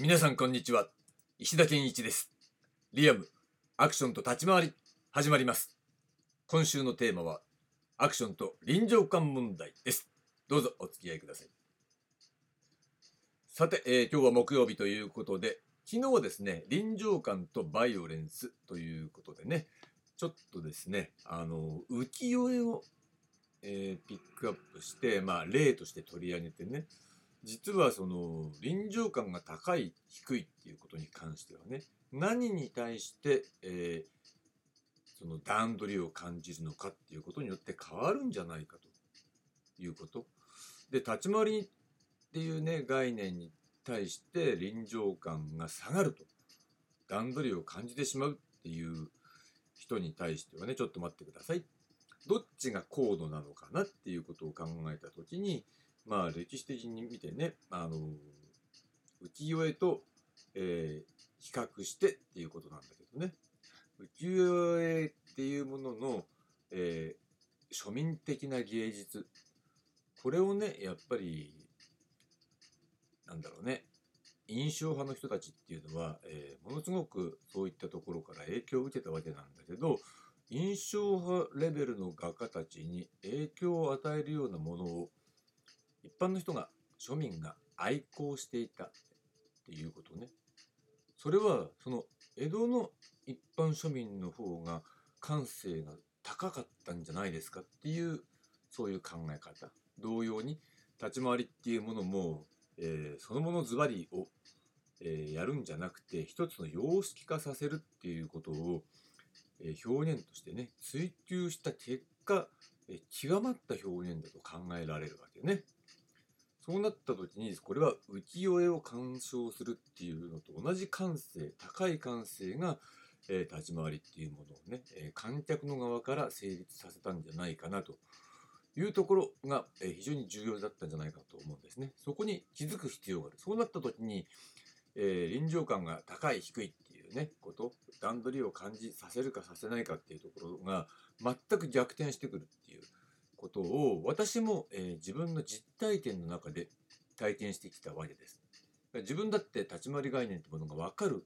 皆さんこんにちは。石田健一です。リアムアクションと立ち回り始まります。今週のテーマはアクションと臨場感問題です。どうぞお付き合いください。さて、えー今日は木曜日ということで昨日はですね臨場感とバイオレンスということでねちょっとですねあの浮世絵を、えーピックアップしてまあ例として取り上げてね実はその臨場感が高い低いっていうことに関してはね何に対して、えーその段取りを感じるのかっていうことによって変わるんじゃないかということ。で立ち回りっていうね概念に対して臨場感が下がると。段取りを感じてしまうっていう人に対してはねちょっと待ってくださいどっちが高度なのかなっていうことを考えた時にまあ歴史的に見てねあの浮世絵と、えー比較してっていうことなんだけどね。浮世絵っていうものの、えー庶民的な芸術。これをねやっぱりなんだろうね印象派の人たちっていうのは、えーものすごくそういったところから影響を受けたわけなんだけど印象派レベルの画家たちに影響を与えるようなものを一般の人が庶民が愛好していたっていうことね。それはその江戸の一般庶民の方が感性が高かったんじゃないですかっていうそういう考え方。同様に立ち回りっていうものも、えーそのものズバリを、えーやるんじゃなくて一つの様式化させるっていうことを、え表現としてね追求した結果、え極まった表現だと考えられるわけね。そうなった時にこれは浮世絵を鑑賞するっていうのと同じ感性高い感性が、え立ち回りっていうものをね、え観客の側から成立させたんじゃないかなというところが、え非常に重要だったんじゃないかと思うんですね。そこに気づく必要がある。そうなった時に、え臨場感が高い低いっねこと段取りを感じさせるかさせないかっていうところが全く逆転してくるっていうことを私も、えー自分の実体験の中で体験してきたわけです。自分だって立ち回り概念ってものが分かる、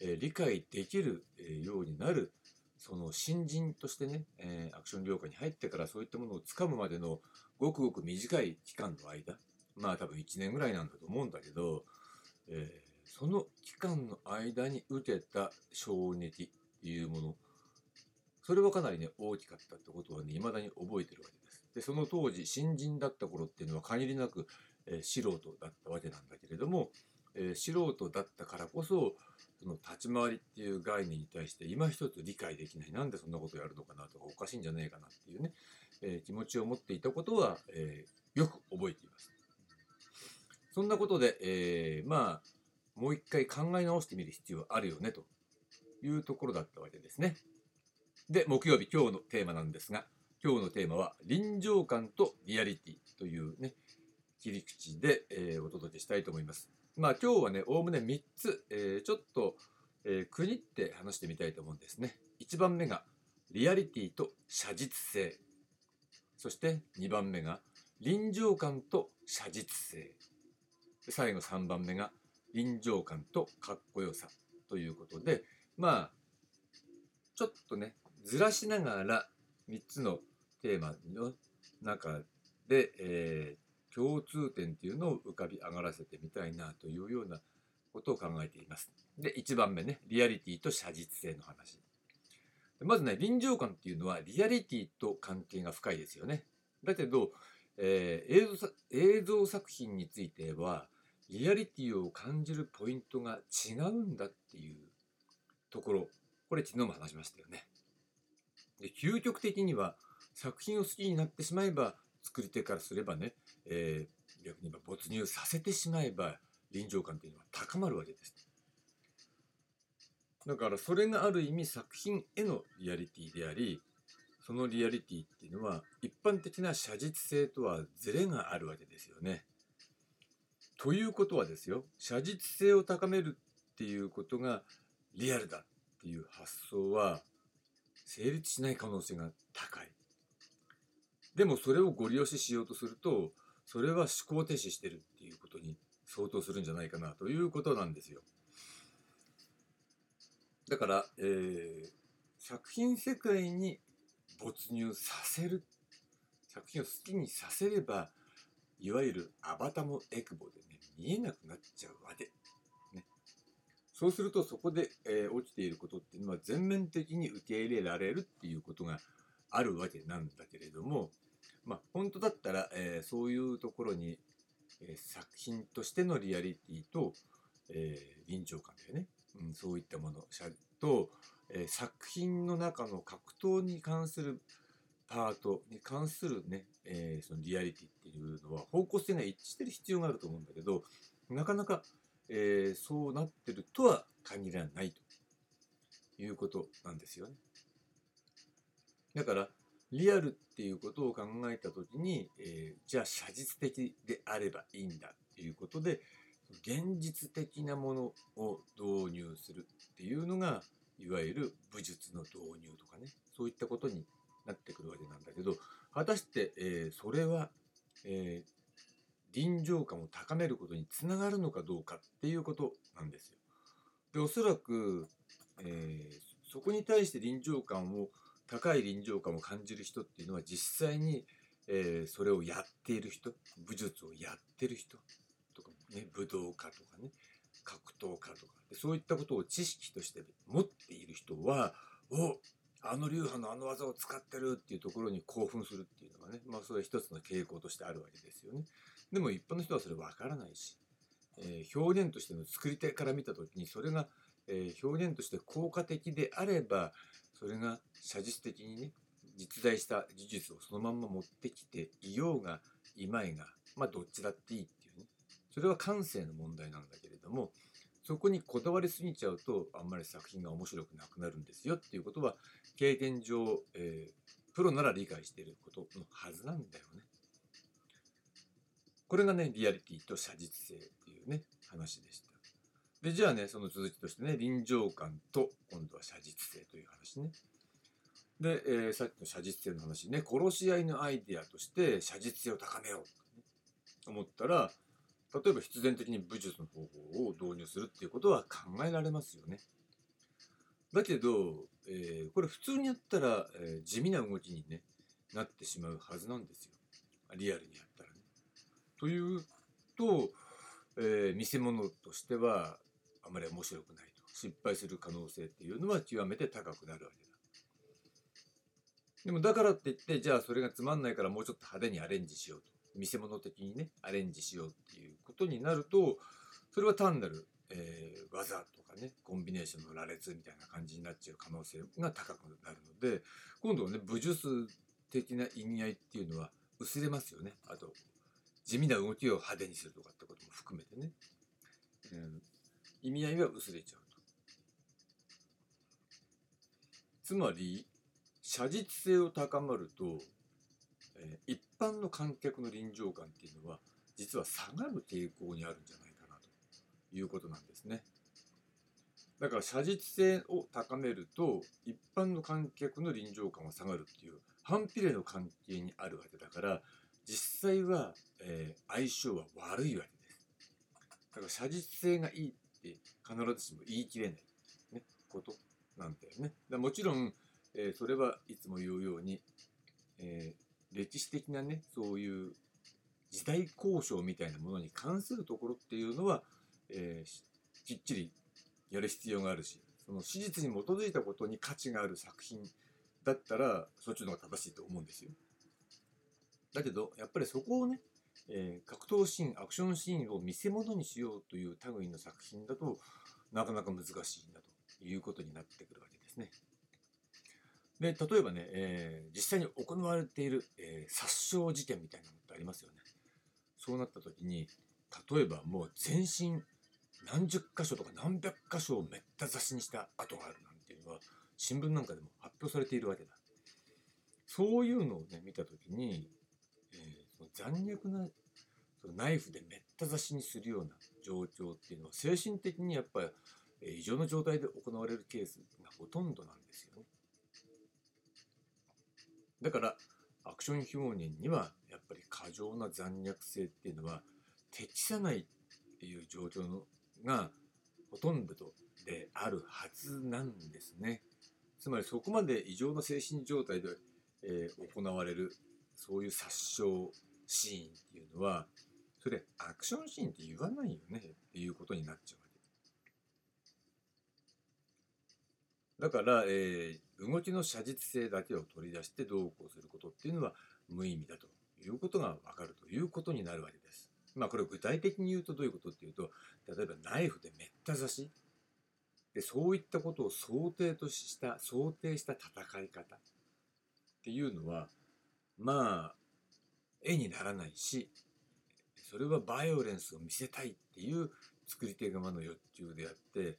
えー理解できる、えーようになるその新人としてね、えアクション業界に入ってからそういったものをつかむまでのごくごく短い期間の間まあ多分1年ぐらいなんだと思うんだけど、えその期間の間に受けた衝撃っていうものそれはかなりね大きかったってことはね未だに覚えてるわけです。でその当時新人だった頃っていうのは限りなく、えー素人だったわけなんだけれども、えー素人だったからこそその立ち回りっていう概念に対して今一つ理解できないなんでそんなことやるのかなとかおかしいんじゃないかなっていうね、えー気持ちを持っていたことは、えよく覚えています。そんなことで、えまあもう一回考え直してみる必要あるよねというところだったわけですね。で木曜日今日のテーマなんですが今日のテーマは臨場感とリアリティというね切り口で、えーお届けしたいと思います。まあ今日はねおおむね3つ、えーちょっと、えー区切って話してみたいと思うんですね。1番目がリアリティと写実性そして2番目が臨場感と写実性最後3番目が臨場感とかっこよさということでまあちょっとねずらしながら3つのテーマの中で、えー共通点っていうのを浮かび上がらせてみたいなというようなことを考えています。で1番目ねリアリティと写実性の話。まずね臨場感っていうのはリアリティと関係が深いですよね。だけど、えー映像映像作品についてはリアリティを感じるポイントが違うんだっていうところこれ昨日も話しましたよね。で究極的には作品を好きになってしまえば作り手からすればね、えー逆に言えば没入させてしまえば臨場感っていうのは高まるわけです。だからそれがある意味作品へのリアリティでありそのリアリティっていうのは一般的な写実性とはズレがあるわけですよね。ということはですよ写実性を高めるっていうことがリアルだっていう発想は成立しない可能性が高い。でもそれをご利用ししようとするとそれは思考停止してるっていうことに相当するんじゃないかなということなんですよ。だから、えー作品世界に没入させる作品を好きにさせればいわゆるアバタもエクボで見えなくなっちゃうわけ、ね、そうするとそこで、えー起きていることっていうのは全面的に受け入れられるっていうことがあるわけなんだけれどもまあ本当だったら、えーそういうところに、えー作品としてのリアリティと、えー臨場感だよね、うん、そういったもの。と、えー作品の中の格闘に関するパートに関するね、えーそのリアリティっいうのは方向性が一致してる必要があると思うんだけどなかなか、えーそうなってるとは限らないということなんですよね。だからリアルっていうことを考えた時に、えーじゃあ写実的であればいいんだっていうことで現実的なものを導入するっていうのがいわゆる武術の導入とかねそういったことになってくるわけなんだけど果たして、えーそれは、えー臨場感を高めることにつながるのかどうかっていうことなんですよ。でおそらく、えーそこに対して臨場感を高い臨場感を感じる人っていうのは実際に、えーそれをやっている人武術をやってる人とかね武道家とかね格闘家とかでそういったことを知識として持っている人はおあの流派のあの技を使ってるっていうところに興奮するっていうのがねまあそれは一つの傾向としてあるわけですよね。でも一般の人はそれわからないし、えー表現としての作り手から見た時にそれが、えー表現として効果的であればそれが写実的にね実在した技術をそのまんま持ってきていようがいまいがまあどっちだっていいっていうねそれは感性の問題なんだけれどもそこにこだわりすぎちゃうとあんまり作品が面白くなくなるんですよっていうことは経験上、えープロなら理解していることのはずなんだよね。これがねリアリティと写実性っていうね話でした。でじゃあねその続きとしてね臨場感と今度は写実性という話ね。で、えーさっきの写実性の話ね殺し合いのアイデアとして写実性を高めようと思ったら例えば必然的に武術の方法を導入するっていうことは考えられますよね。だけど、えーこれ普通にやったら、えー地味な動きに、ね、なってしまうはずなんですよ。リアルにやったらね。というと、えー見せ物としてはあまり面白くないと。失敗する可能性っていうのは極めて高くなるわけだ。でもだからって言って、じゃあそれがつまんないからもうちょっと派手にアレンジしようと。見せ物的にね、アレンジしようっていうことになると、それは単なる、えー技とかね、コンビネーションの羅列みたいな感じになっちゃう可能性が高くなるので、今度はね、武術的な意味合いっていうのは薄れますよね。あと、地味な動きを派手にするとかってことも含めてね。うん意味合いが薄れちゃうと。つまり、写実性を高まると、えー一般の観客の臨場感っていうのは、実は下がる傾向にあるんじゃないかなということなんですね。だから写実性を高めると一般の観客の臨場感は下がるっていう反比例の関係にあるわけだから実際は、えー相性は悪いわけです。だから写実性がいいって必ずしも言い切れない、ね、ことなんだよね。だもちろん、えーそれはいつも言うように、えー歴史的なねそういう時代交渉みたいなものに関するところっていうのは、えーきっちりやる必要があるしその史実に基づいたことに価値がある作品だったらそっちの方が正しいと思うんですよ。だけどやっぱりそこをね、えー格闘シーンアクションシーンを見せ物にしようという類の作品だとなかなか難しいんだということになってくるわけですね。で例えばね、えー実際に行われている、えー殺傷事件みたいなのってありますよね。そうなった時に例えばもう全身何十箇所とか何百箇所をめった刺しにした跡があるなんていうのは新聞なんかでも発表されているわけだ。そういうのをね見た時に、えーその残虐なそのナイフでめった刺しにするような状況っていうのは精神的にやっぱり、異常な状態で行われるケースがほとんどなんですよね。だからアクション表現にはやっぱり過剰な残虐性っていうのは適さないっていう状況のがほとんどであるはずなんですね。つまりそこまで異常な精神状態で、えー、行われるそういう殺傷シーンっていうのはそれアクションシーンって言わないよねっていうことになっちゃうわけ。だから、えー、動きの写実性だけを取り出してどうこうすることっていうのは無意味だということがわかるということになるわけです。まあこれを具体的に言うとどういうことっていうと例えばナイフでめった刺しでそういったことを想定とした想定した戦い方っていうのはまあ絵にならないしそれはバイオレンスを見せたいっていう作り手側の欲求であって、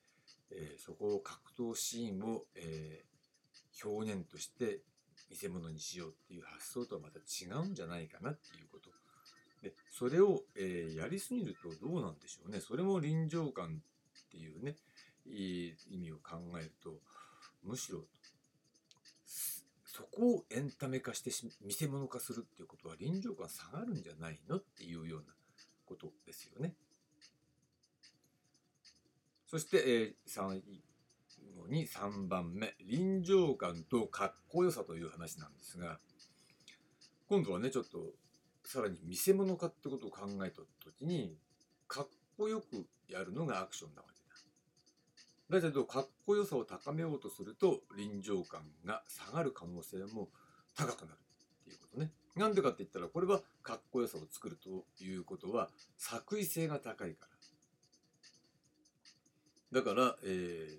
えー、そこを格闘シーンを、えー、表現として見せ物にしようっていう発想とはまた違うんじゃないかなっていうこと。でそれを、えー、やりすぎるとどうなんでしょうね。それも臨場感っていうね、いい意味を考えると、むしろそこをエンタメ化して見せ物化するっていうことは臨場感下がるんじゃないのっていうようなことですよね。そして、えー、最後に3番目臨場感とかっこよさという話なんですが今度はねちょっとさらに見せ物化ってことを考えた時にかっこよくやるのがアクションなわけだけどかっこよさを高めようとすると臨場感が下がる可能性も高くなるっていうことね。なんでかって言ったらこれはかっこよさを作るということは作為性が高いから。だから、えー、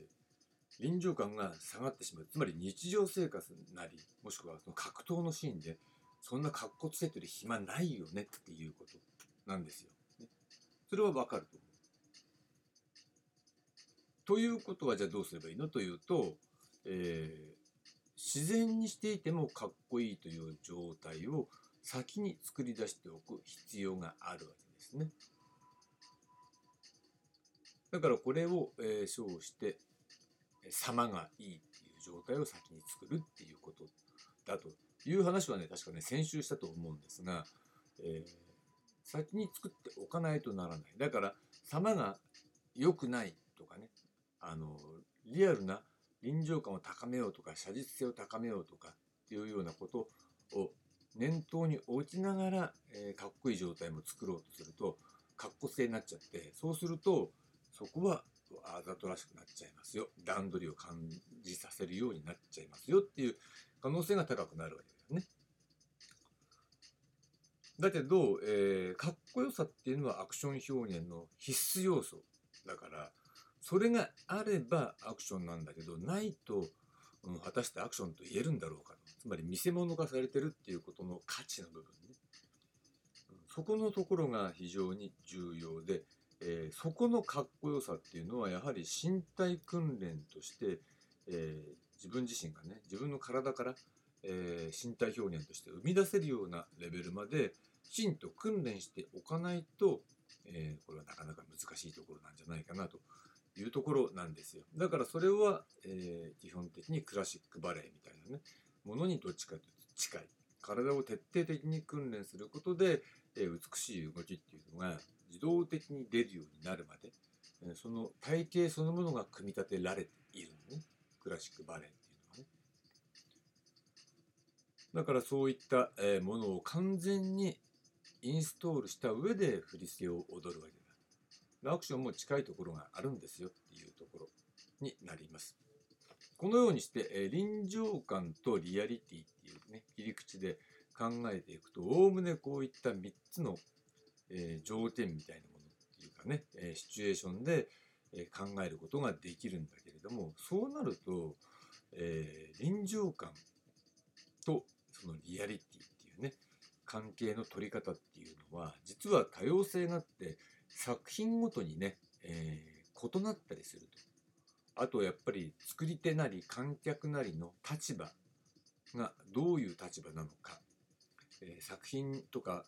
臨場感が下がってしまう。つまり日常生活なり、もしくはその格闘のシーンで、そんな格好つけてる暇ないよねっていうことなんですよ。ね、それはわかると思う。ということはじゃあどうすればいいの？というと、えー、自然にしていてもかっこいいという状態を先に作り出しておく必要があるわけですね。だからこれを、えー、称して様がいいっていう状態を先に作るっていうことだという話はね確かね先週したと思うんですが、えー、先に作っておかないとならない。だから様が良くないとかねあのリアルな臨場感を高めようとか写実性を高めようとかっていうようなことを念頭に置きながら、えー、かっこいい状態も作ろうとするとかっこ性になっちゃってそうするとそこはあざとらしくなっちゃいますよ。段取りを感じさせるようになっちゃいますよっていう可能性が高くなるわけですね。だけど、えー、かっこよさっていうのはアクション表現の必須要素だからそれがあればアクションなんだけどないと、うん、果たしてアクションと言えるんだろうかつまり見せ物化されてるっていうことの価値の部分ね、うん、そこのところが非常に重要で、えー、そこのかっこよさっていうのはやはり身体訓練として、えー、自分自身がね自分の体から、えー、身体表現として生み出せるようなレベルまできちんと訓練しておかないと、えこれはなかなか難しいところなんじゃないかなというところなんですよ。だからそれは、え、基本的にクラシックバレエみたいなね、ものにどっちかというと近い。体を徹底的に訓練することで、え、美しい動きっていうのが動的に出るようになるまで、その体型そのものが組み立てられているのね。クラシックバレエっていうのはね。だからそういった、ものを完全にインストールした上で振り付けを踊るわけだアクションも近いところがあるんですよっていうところになります。このようにして、臨場感とリアリティっていうね、切り口で考えていくと、おおむねこういった3つの、え条件みたいなものっていうかね、えシチュエーションで、え考えることができるんだけれども、そうなると、えー、臨場感とそのリアリティっていうね、関係の取り方っていうのは、実は多様性があって、作品ごとにね、えー、異なったりすると。あとやっぱり作り手なり観客なりの立場がどういう立場なのか、えー、作品とか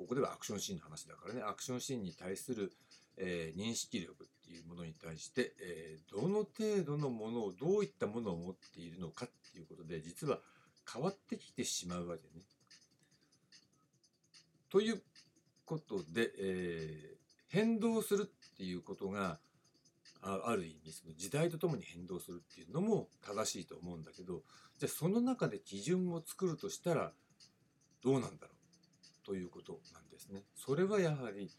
ここではアクションシーンの話だからねアクションシーンに対する、えー、認識力っていうものに対して、えー、どの程度のものをどういったものを持っているのかっていうことで実は変わってきてしまうわけね。ということで、え変動するっていうことがあある意味その時代とともに変動するっていうのも正しいと思うんだけどじゃあその中で基準を作るとしたらどうなんだろう？ということなんですね。それはやはり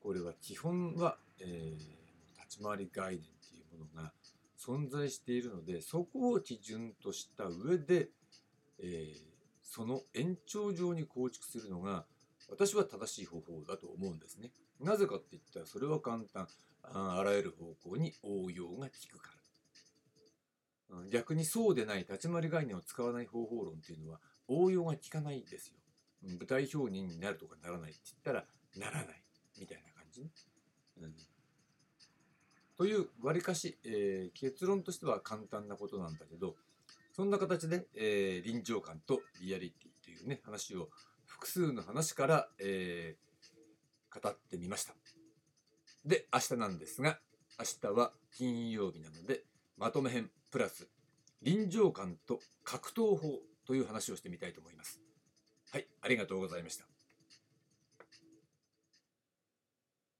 これは基本は、えー、立ち回り概念っていうものが存在しているのでそこを基準とした上で、えー、その延長上に構築するのが私は正しい方法だと思うんですね。なぜかって言ったらそれは簡単あらゆる方向に応用が効くから。逆にそうでない立ち回り概念を使わない方法論っていうのは応用が効かないんですよ。具体表現になるとかならないって言ったらならないみたいな感じね。うん、というわりかし、えー、結論としては簡単なことなんだけどそんな形で、えー、臨場感とリアリティというね話を複数の話から、えー、語ってみました。で、明日なんですが、明日は金曜日なので、まとめ編プラス臨場感と格闘法という話をしてみたいと思います。はい、ありがとうございました。